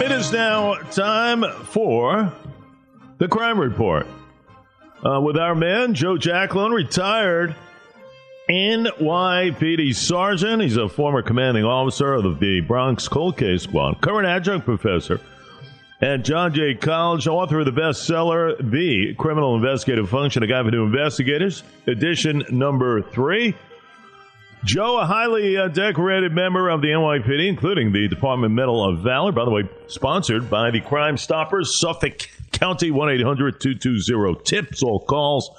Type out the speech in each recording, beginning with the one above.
It is now time for the crime report uh, with our man Joe Giacalone, retired NYPD sergeant. He's a former commanding officer of the Bronx Cold Case Squad, current adjunct professor at John Jay College, author of the bestseller The Criminal Investigative Function: A Guide for New Investigators, edition number three. Joe, a highly uh, decorated member of the NYPD, including the Department Medal of Valor, by the way, sponsored by the Crime Stoppers, Suffolk County, 1 800 220 TIPS. All calls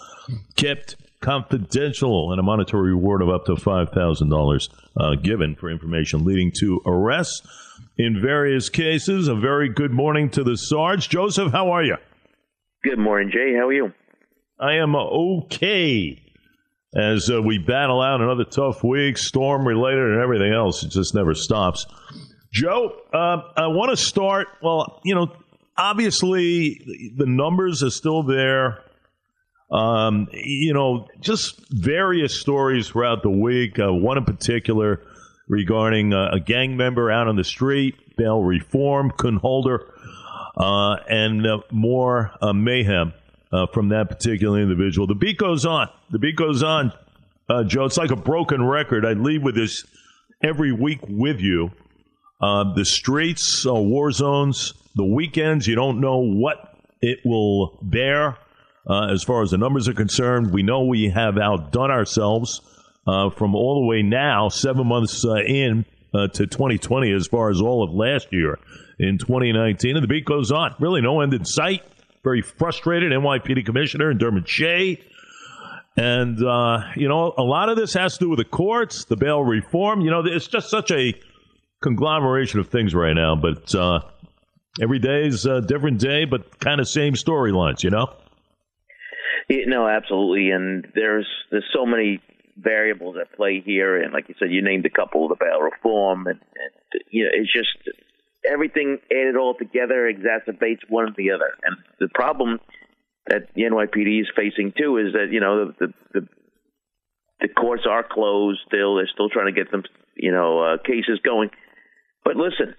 kept confidential and a monetary reward of up to $5,000 uh, given for information leading to arrests in various cases. A very good morning to the Sarge. Joseph, how are you? Good morning, Jay. How are you? I am okay as uh, we battle out another tough week, storm related and everything else. It just never stops. Joe, uh, I want to start. Well, you know, obviously the numbers are still there. Um, you know, just various stories throughout the week. Uh, one in particular regarding uh, a gang member out on the street, bail reform, couldn't uh, and uh, more mayhem uh, from that particular individual. The beat goes on. The beat goes on, uh, Joe. It's like a broken record. I leave with this every week with you. Uh, the streets war zones. The weekends, you don't know what it will bear uh, as far as the numbers are concerned. We know we have outdone ourselves uh, from all the way now, seven months uh, in to 2020, as far as all of last year in 2019. And the beat goes on. Really, no end in sight very frustrated NYPD Commissioner Dermot Shea. And, uh, you know, a lot of this has to do with the courts, the bail reform. You know, it's just such a conglomeration of things right now. But uh, every day is a different day, but kind of same storylines, you know? No, absolutely. And there's there's so many variables at play here. And like you said, you named a couple of the bail reform. And, and you know, it's just everything added all together exacerbates one or the other. And the problem that the NYPD is facing too is that you know the the, the courts are closed still. They're still trying to get them you know uh, cases going. But listen,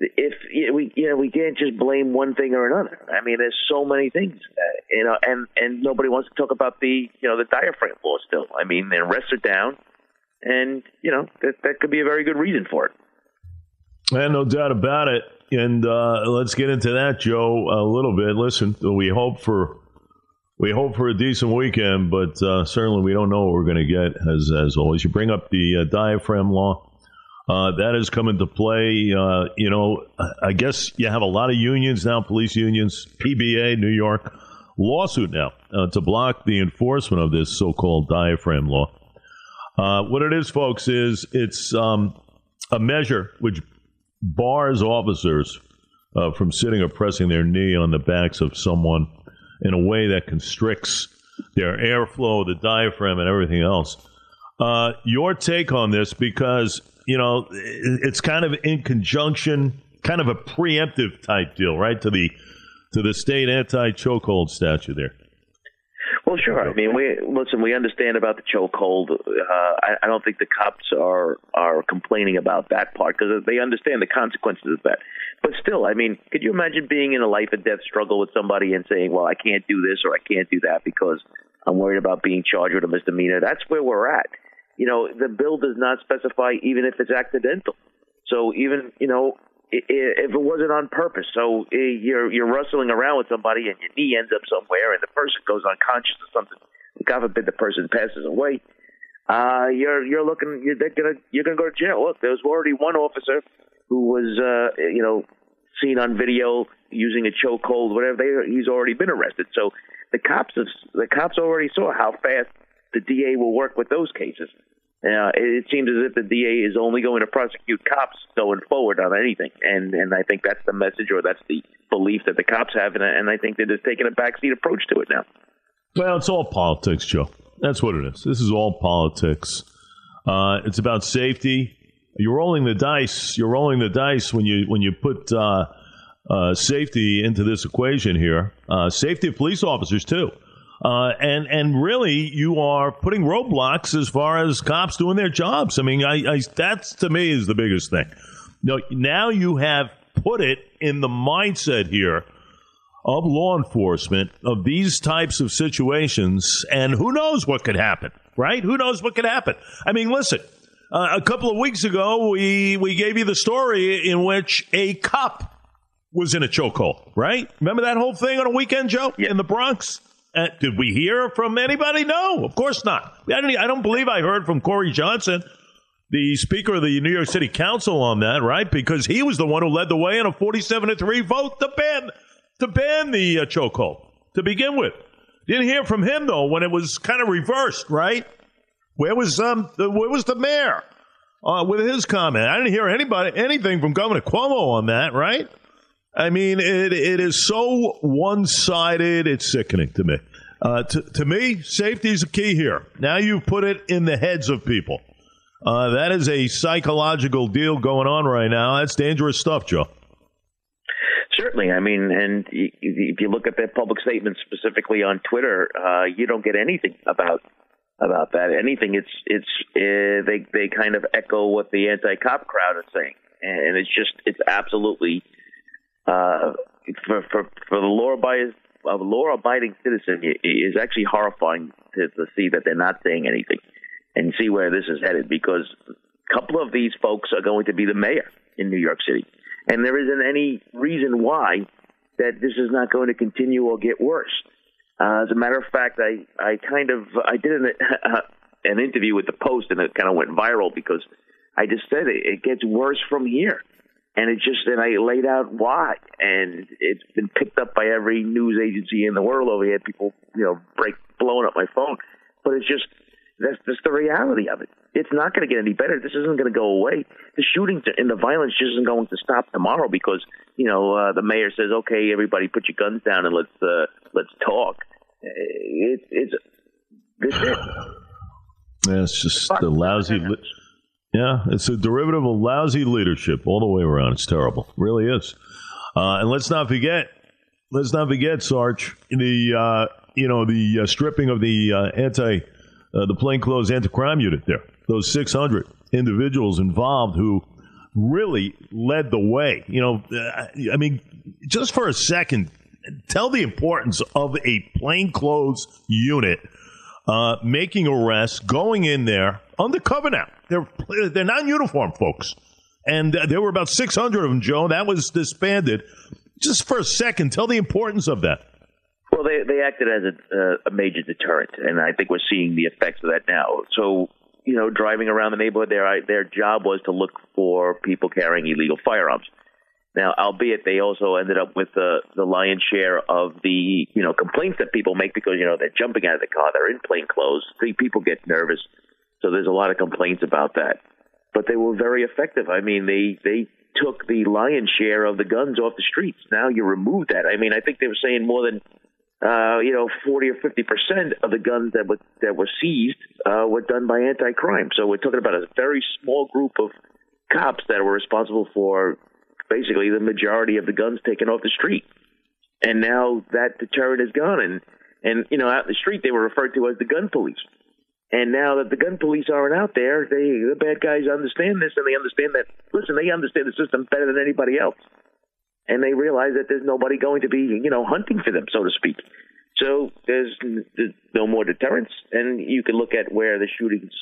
if you know, we you know we can't just blame one thing or another. I mean, there's so many things, uh, you know, and and nobody wants to talk about the you know the diaphragm law still. I mean, the arrests are down, and you know that that could be a very good reason for it. And no doubt about it. And uh, let's get into that, Joe, a little bit. Listen, we hope for we hope for a decent weekend, but uh, certainly we don't know what we're going to get. As as always, you bring up the uh, diaphragm law. Uh, that has come into play. Uh, you know, I guess you have a lot of unions now, police unions, PBA, New York, lawsuit now uh, to block the enforcement of this so-called diaphragm law. what it is, folks, is it's um, a measure which bars officers uh, from sitting or pressing their knee on the backs of someone in a way that constricts their airflow, the diaphragm, and everything else. Uh, your take on this, because you know it's kind of in conjunction, kind of a preemptive type deal, right? To the to the state anti chokehold statute there. Well, sure. I mean, we listen. We understand about the chokehold. Uh, I, I don't think the cops are are complaining about that part because they understand the consequences of that. But still, I mean, could you imagine being in a life and death struggle with somebody and saying, "Well, I can't do this or I can't do that because I'm worried about being charged with a misdemeanor"? That's where we're at. You know, the bill does not specify even if it's accidental. So even you know, if it wasn't on purpose. So you're you're wrestling around with somebody and your knee ends up somewhere and the person goes unconscious or something. God forbid the person passes away. Uh, you're you're looking you're gonna you're gonna go to jail. Look, there was already one officer who was uh, you know seen on video using a chokehold, whatever. They, he's already been arrested. So the cops have, the cops already saw how fast the DA will work with those cases. Uh, it seems as if the DA is only going to prosecute cops going forward on anything, and and I think that's the message or that's the belief that the cops have, and, and I think they're just taking a backseat approach to it now. Well, it's all politics, Joe. That's what it is. This is all politics. Uh, it's about safety. You're rolling the dice. You're rolling the dice when you when you put uh, uh, safety into this equation here. Uh, safety of police officers too. Uh, and and really, you are putting roadblocks as far as cops doing their jobs. I mean, I, I that's to me is the biggest thing. No, now you have put it in the mindset here of law enforcement of these types of situations, and who knows what could happen, right? Who knows what could happen? I mean, listen, uh, a couple of weeks ago, we we gave you the story in which a cop was in a chokehold, right? Remember that whole thing on a weekend, Joe, yeah. in the Bronx? Uh, did we hear from anybody? No, of course not. I don't, I don't believe I heard from Corey Johnson, the Speaker of the New York City Council, on that, right? Because he was the one who led the way in a 47 to 3 vote to ban, to ban the uh, chokehold to begin with. Didn't hear from him, though, when it was kind of reversed, right? Where was, um, the, where was the mayor uh, with his comment? I didn't hear anybody, anything from Governor Cuomo on that, right? I mean, it, it is so one sided, it's sickening to me. Uh, to, to me, safety is a key here. Now you've put it in the heads of people. Uh, that is a psychological deal going on right now. That's dangerous stuff, Joe. Certainly, I mean, and if you look at their public statements specifically on Twitter, uh, you don't get anything about about that. Anything, it's it's uh, they they kind of echo what the anti-cop crowd is saying, and it's just it's absolutely uh, for for for the law abiding law abiding citizen is actually horrifying to, to see that they're not saying anything and see where this is headed because a couple of these folks are going to be the mayor in New York City, and there isn't any reason why that this is not going to continue or get worse. Uh, as a matter of fact, I I kind of I did an uh, an interview with the Post and it kind of went viral because I just said it, it gets worse from here and it just and I laid out why, and it's been picked up by every news agency in the world over here. People, you know, break blowing up my phone, but it's just that's just the reality of it. It's not going to get any better. This isn't going to go away. The shootings and the violence just isn't going to stop tomorrow because you know uh, the mayor says, "Okay, everybody, put your guns down and let's uh, let's talk." It, It's it's this it. Yeah, it's just the lousy. Li- yeah, it's a derivative of lousy leadership all the way around. It's terrible, it really is. Uh, and let's not forget, let's not forget, Sarge, the uh, you know the uh, stripping of the uh, anti, uh, the plainclothes anti-crime unit there. Those 600 individuals involved who really led the way. You know, uh, I mean, just for a second, tell the importance of a plainclothes unit uh, making arrests, going in there undercover now. They're they're non-uniform folks, and uh, there were about 600 of them. Joe, that was disbanded. Just for a second, tell the importance of that. Well, they they acted as a, a major deterrent, and I think we're seeing the effects of that now. So you know, driving around the neighborhood, their their job was to look for people carrying illegal firearms. Now, albeit they also ended up with the the lion's share of the you know complaints that people make because you know they're jumping out of the car, they're in plain clothes. People get nervous, so there's a lot of complaints about that. But they were very effective. I mean, they they took the lion's share of the guns off the streets. Now you remove that. I mean, I think they were saying more than uh, you know, 40 or 50 percent of the guns that were that were seized uh, were done by anti-crime. So we're talking about a very small group of cops that were responsible for basically the majority of the guns taken off the street. And now that deterrent is gone, and and you know, out in the street they were referred to as the gun police. And now that the gun police aren't out there, they the bad guys understand this, and they understand that. Listen, they understand the system better than anybody else and they realize that there's nobody going to be, you know, hunting for them, so to speak. So there's, no more deterrence, and you can look at where the shootings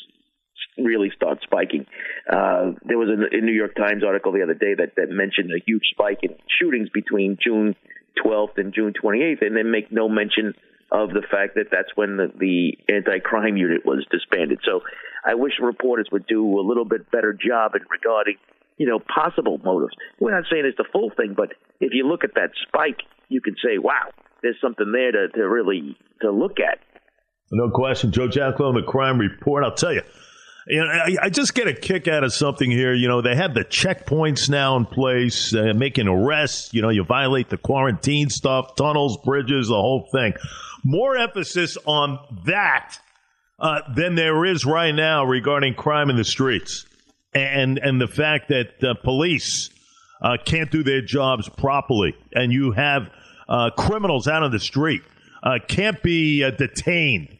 really start spiking. Uh, there was a, a New York Times article the other day that, that mentioned a huge spike in shootings between June 12th and June 28th, and then make no mention of the fact that that's when the, the anti-crime unit was disbanded. So I wish reporters would do a little bit better job in regarding you know, possible motives. We're not saying it's the full thing, but if you look at that spike, you can say, wow, there's something there to, to really to look at. No question. Joe Giacalone, the crime report. I'll tell you, you know, I, I, just get a kick out of something here. You know, they have the checkpoints now in place, uh, making arrests. You know, you violate the quarantine stuff, tunnels, bridges, the whole thing. More emphasis on that uh, than there is right now regarding crime in the streets and and the fact that uh, police uh, can't do their jobs properly, and you have uh, criminals out on the street, uh, can't be detained.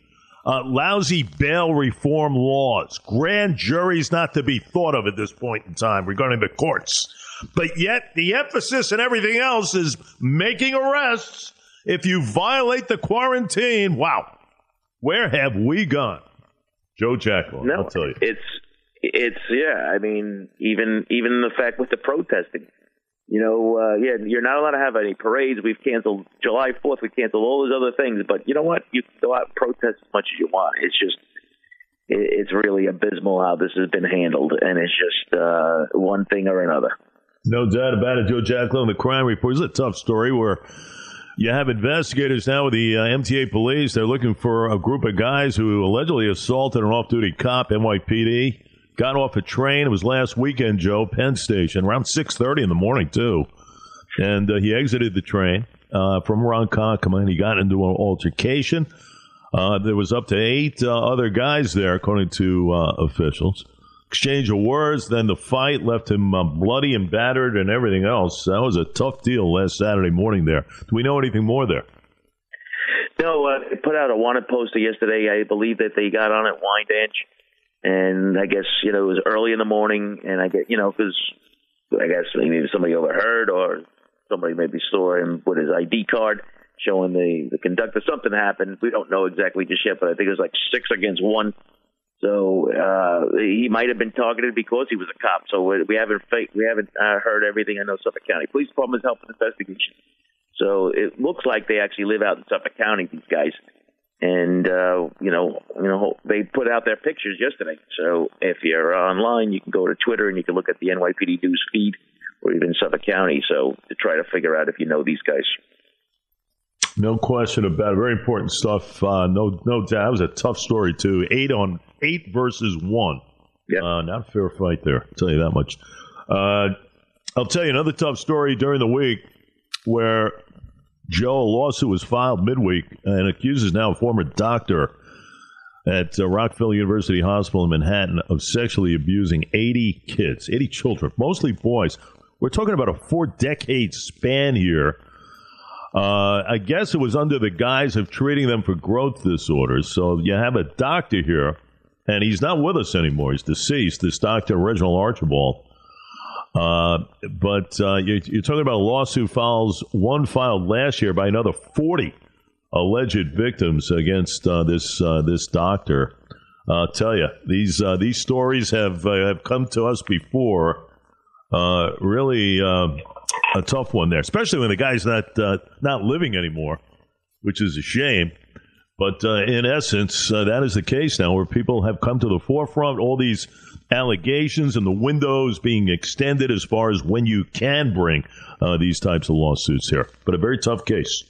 Uh, lousy bail reform laws, grand juries not to be thought of at this point in time regarding the courts. But yet, the emphasis and everything else is making arrests if you violate the quarantine. Wow, where have we gone? Joe Giacalone, no, I'll tell you. It's it's yeah. I mean, even even the fact with the protesting, you know, uh, yeah, you're not allowed to have any parades. We've canceled July 4th. We canceled all those other things. But you know what? You can go out and protest as much as you want. It's just, it's really abysmal how this has been handled, and it's just uh, one thing or another. No doubt about it. Joe Giacalone, the crime report. is a tough story where you have investigators now with the uh, MTA police. They're looking for a group of guys who allegedly assaulted an off-duty cop, NYPD. Got off a train. It was last weekend, Joe, Penn Station, around 6.30 in the morning, too. And uh, he exited the train uh, from Ronkonkoma. And he got into an altercation. Uh, there was up to eight uh, other guys there, according to uh, officials exchange of words. Then the fight left him uh, bloody and battered and everything else. That was a tough deal last Saturday morning there. Do we know anything more there? No, uh, put out a wanted poster yesterday. I believe that they got on at Wyandanch, and I guess you know it was early in the morning, and I get you know because I guess maybe somebody overheard or somebody maybe saw him with his ID card showing the the conductor something happened. We don't know exactly just yet, but I think it was like six against one so uh, he might have been targeted because he was a cop. So we haven't we haven't uh, heard everything. I know Suffolk County Police Department is helping the investigation. So it looks like they actually live out in Suffolk County. These guys, and uh, you know, you know, they put out their pictures yesterday. So if you're online, you can go to Twitter and you can look at the NYPD news feed, or even Suffolk County. So to try to figure out if you know these guys. No question about it. Very important stuff. Uh, no, no doubt. That was a tough story too. Eight on eight versus one. Yeah, uh, not a fair fight there. I'll tell you that much. Uh, I'll tell you another tough story during the week where Joe a lawsuit was filed midweek and accuses now a former doctor at uh, Rockefeller University Hospital in Manhattan of sexually abusing 80 kids, 80 children, mostly boys. We're talking about a four decade span here uh, I guess it was under the guise of treating them for growth disorders. So you have a doctor here, and he's not with us anymore. He's deceased. This Dr. Reginald Archibald. Uh, but uh, you're, you're, talking about a lawsuit files, one filed last year by another 40 alleged victims against uh, this uh, this doctor. I'll tell you, these uh, these stories have have come to us before. really a tough one there, especially when the guy's not not living anymore, which is a shame. But in essence, that is the case now, where people have come to the forefront. All these allegations and the windows being extended as far as when you can bring uh, these types of lawsuits here. But a very tough case.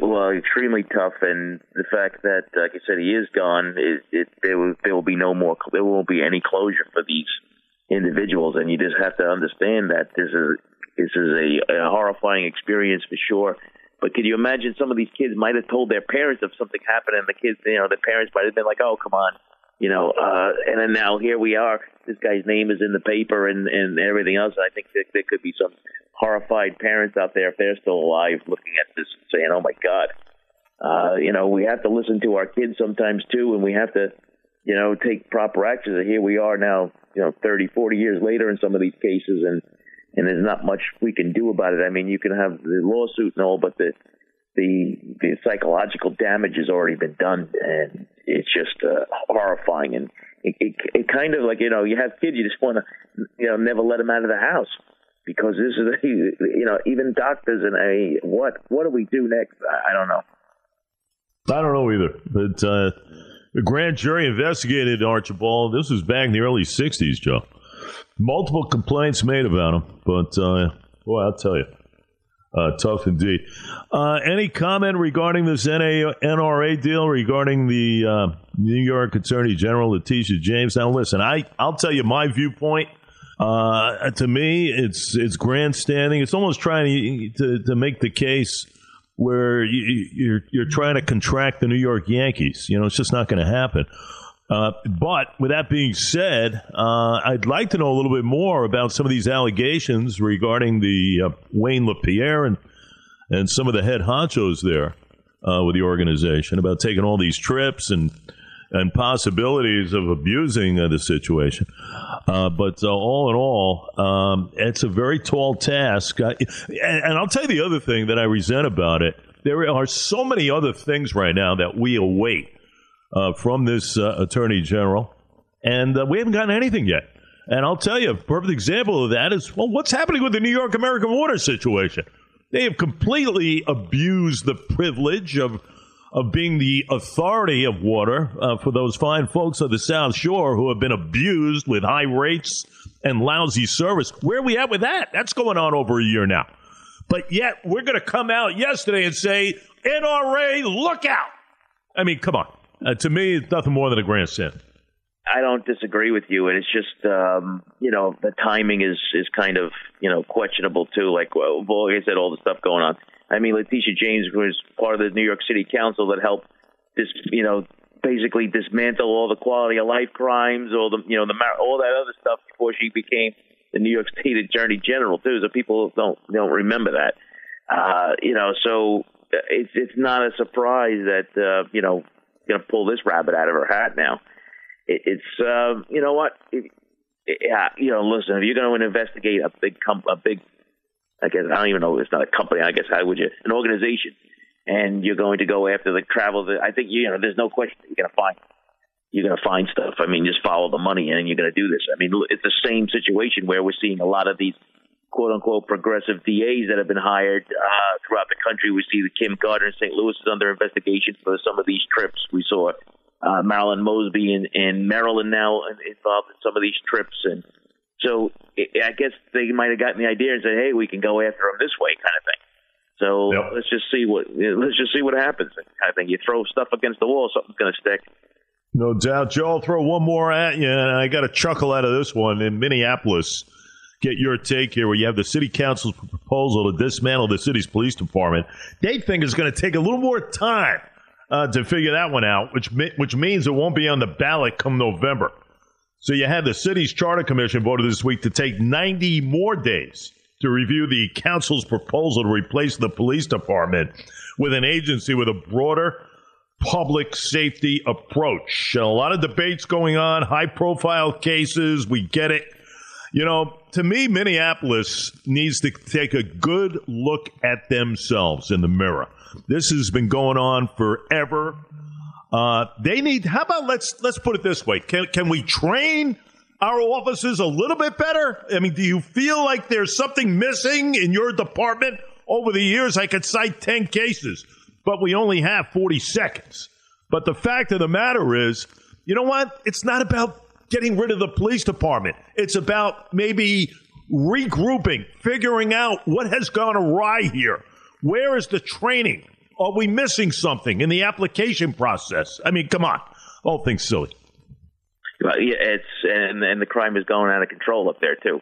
Well, extremely tough, and the fact that, like I said, he is gone, it, it, there will there will be no more, there won't be any closure for these individuals, and you just have to understand that this is this is a, a horrifying experience for sure. But can you imagine some of these kids might have told their parents if something happened, and the kids, you know, the parents might have been like, "Oh, come on," you know. Uh, and then now here we are. This guy's name is in the paper and and everything else. I think that there could be some horrified parents out there if they're still alive, looking at this and saying, "Oh my God." Uh, you know, we have to listen to our kids sometimes too, and we have to, you know, take proper action. And here we are now, you know, 30, 40 years later in some of these cases, and and there's not much we can do about it. I mean, you can have the lawsuit and all, but the the the psychological damage has already been done, and it's just uh, horrifying. And it, it, it kind of like you know, you have kids, you just want to you know never let them out of the house because this is you know even doctors and a what what do we do next? I, I don't know. I don't know either, but uh, the grand jury investigated Archibald. This was back in the early '60s, Joe. Multiple complaints made about him, but uh, boy, I'll tell you, uh, tough indeed. Uh, any comment regarding this NRA deal regarding the uh, New York Attorney General Letitia James? Now, listen, I I'll tell you my viewpoint. Uh, to me, it's it's grandstanding. It's almost trying to to, to make the case where you, you're you're trying to contract the New York Yankees. You know, it's just not going to happen. Uh, but with that being said, uh, I'd like to know a little bit more about some of these allegations regarding the uh, Wayne LaPierre and and some of the head honchos there uh, with the organization about taking all these trips and and possibilities of abusing uh, the situation. But all in all, um, it's a very tall task. I, and, and, I'll tell you the other thing that I resent about it. There are so many other things right now that we await from this uh, attorney general, and uh, we haven't gotten anything yet. And I'll tell you, a perfect example of that is well, what's happening with the New York American Water situation? They have completely abused the privilege of of being the authority of water uh, for those fine folks of the South Shore who have been abused with high rates and lousy service. Where are we at with that? That's going on over a year now. But yet we're going to come out yesterday and say, NRA, look out. I mean, come on. Uh, to me, it's nothing more than a grand sin. I don't disagree with you, and it's just um, you know the timing is is kind of you know questionable too. Like well, like I said, all the stuff going on. I mean, Letitia James was part of the New York City Council that helped this, you know, basically dismantle all the quality of life crimes, all the, you know, the all that other stuff before she became the New York State Attorney General too. So people don't don't remember that. Uh, you know, so it's it's not a surprise that uh, you know going to pull this rabbit out of her hat now. It, it's uh, you know what. It, yeah, you know, listen. If you're going to investigate a big comp- a big I guess I don't even know. It's not a company. I guess how would you? An organization, and you're going to go after the travel. I think you know. There's no question you're going to find. You're going to find stuff. I mean, just follow the money, and you're going to do this. I mean, it's the same situation where we're seeing a lot of these quote unquote progressive DAs that have been hired uh, throughout the country. We see the Kim Gardner in St. Louis is under investigation for some of these trips. We saw uh, Marilyn Mosby in, in Maryland now involved in some of these trips, and so I guess they might have gotten the idea and said, "Hey, we can go after them this way," kind of thing. So yep. let's just see what let's just see what happens, kind of thing. You throw stuff against the wall, something's going to stick. No doubt, Joe. I'll throw one more at you, and I got a chuckle out of this one in Minneapolis. Get your take here, where you have the city council's proposal to dismantle the city's police department. They think it's going to take a little more time uh, to figure that one out, which which means it won't be on the ballot come November. So you had the city's charter commission voted this week to take 90 more days to review the council's proposal to replace the police department with an agency with a broader public safety approach. And a lot of debates going on, high profile cases, we get it. You know, to me, Minneapolis needs to take a good look at themselves in the mirror. This has been going on forever. Uh, they need. How about let's let's put it this way? Can can we train our officers a little bit better? I mean, do you feel like there's something missing in your department? Over the years, I could cite ten cases, but we only have forty seconds. But the fact of the matter is, you know what? It's not about getting rid of the police department. It's about maybe regrouping, figuring out what has gone awry here. Where is the training? Are we missing something in the application process? I mean, come on, all things silly. Well, yeah, it's and and the crime is going out of control up there too,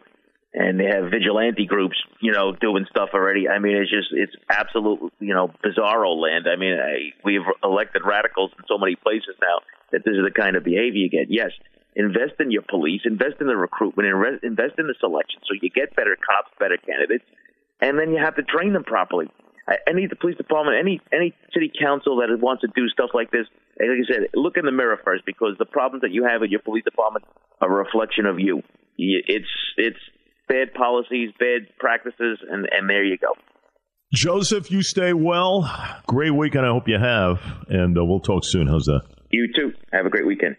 and they have vigilante groups, you know, doing stuff already. I mean, it's just it's absolute, you know, bizarro land. I mean, I, we've elected radicals in so many places now that this is the kind of behavior you get. Yes, invest in your police, invest in the recruitment, invest in the selection, so you get better cops, better candidates, and then you have to train them properly any the police department, any any city council that wants to do stuff like this, like I said, look in the mirror first because the problems that you have at your police department are a reflection of you. It's it's bad policies, bad practices, and and there you go. Joseph, you stay well. Great weekend. I hope you have, and uh, we'll talk soon. How's that? You too. Have a great weekend.